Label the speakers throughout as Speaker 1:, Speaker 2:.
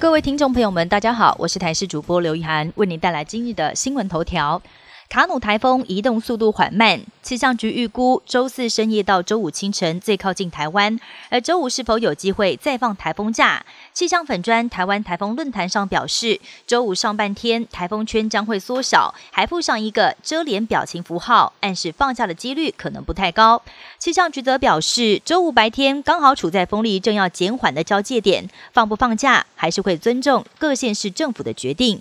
Speaker 1: 各位听众朋友们，大家好，我是台视主播刘一涵，为您带来今日的新闻头条。卡努台风移动速度缓慢，气象局预估周四深夜到周五清晨最靠近台湾，而周五是否有机会再放台风假？气象粉砖台湾台风论坛上表示，周五上半天台风圈将会缩小，还附上一个遮脸表情符号，暗示放假的几率可能不太高。气象局则表示，周五白天刚好处在风力正要减缓的交界点，放不放假还是会尊重各县市政府的决定。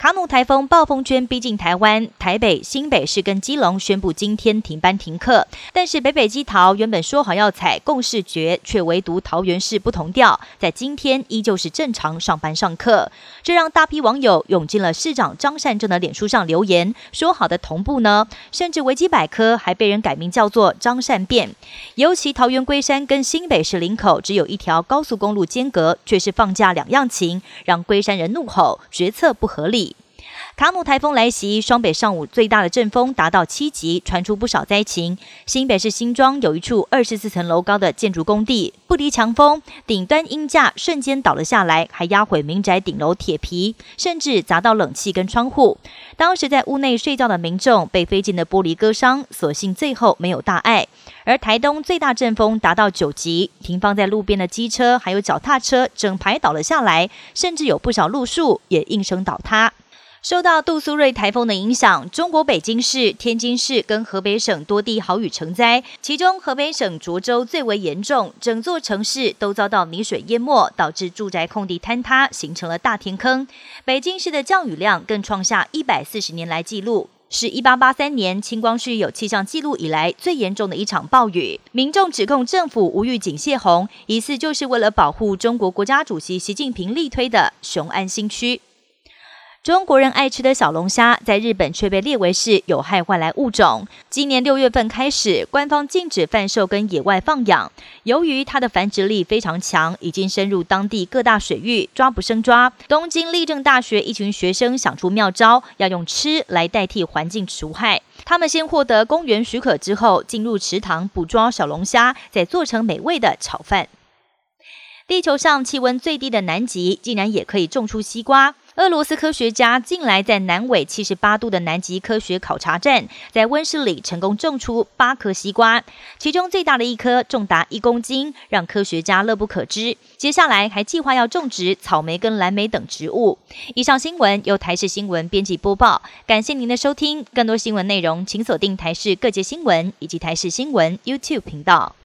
Speaker 1: 卡努台风暴风圈逼近台湾，台北、新北市跟基隆宣布今天停班停课。但是北北基桃原本说好要采共视觉，却唯独桃园市不同调，在今天依旧是正常上班上课。这让大批网友涌进了市长张善政的脸书上留言，说好的同步呢？甚至维基百科还被人改名叫做张善变。尤其桃园龟山跟新北市林口只有一条高速公路间隔，却是放假两样情，让龟山人怒吼决策不合理。卡努台风来袭，双北上午最大的阵风达到七级，传出不少灾情。新北市新庄有一处二十四层楼高的建筑工地，不敌强风，顶端鹰架瞬间倒了下来，还压毁民宅顶楼铁皮，甚至砸到冷气跟窗户。当时在屋内睡觉的民众被飞进的玻璃割伤，所幸最后没有大碍。而台东最大阵风达到九级，停放在路边的机车还有脚踏车整排倒了下来，甚至有不少路树也应声倒塌。受到杜苏芮台风的影响，中国北京市、天津市跟河北省多地豪雨成灾，其中河北省涿州最为严重，整座城市都遭到泥水淹没，导致住宅空地坍塌，形成了大天坑。北京市的降雨量更创下一百四十年来纪录，是一八八三年清光绪有气象记录以来最严重的一场暴雨。民众指控政府无预警泄洪，疑似就是为了保护中国国家主席习近平力推的雄安新区。中国人爱吃的小龙虾，在日本却被列为是有害外来物种。今年六月份开始，官方禁止贩售跟野外放养。由于它的繁殖力非常强，已经深入当地各大水域，抓不生抓。东京立正大学一群学生想出妙招，要用吃来代替环境除害。他们先获得公园许可之后，进入池塘捕捉小龙虾，再做成美味的炒饭。地球上气温最低的南极，竟然也可以种出西瓜。俄罗斯科学家近来在南纬七十八度的南极科学考察站，在温室里成功种出八颗西瓜，其中最大的一颗重达一公斤，让科学家乐不可支。接下来还计划要种植草莓跟蓝莓等植物。以上新闻由台视新闻编辑播报，感谢您的收听。更多新闻内容，请锁定台视各界新闻以及台视新闻 YouTube 频道。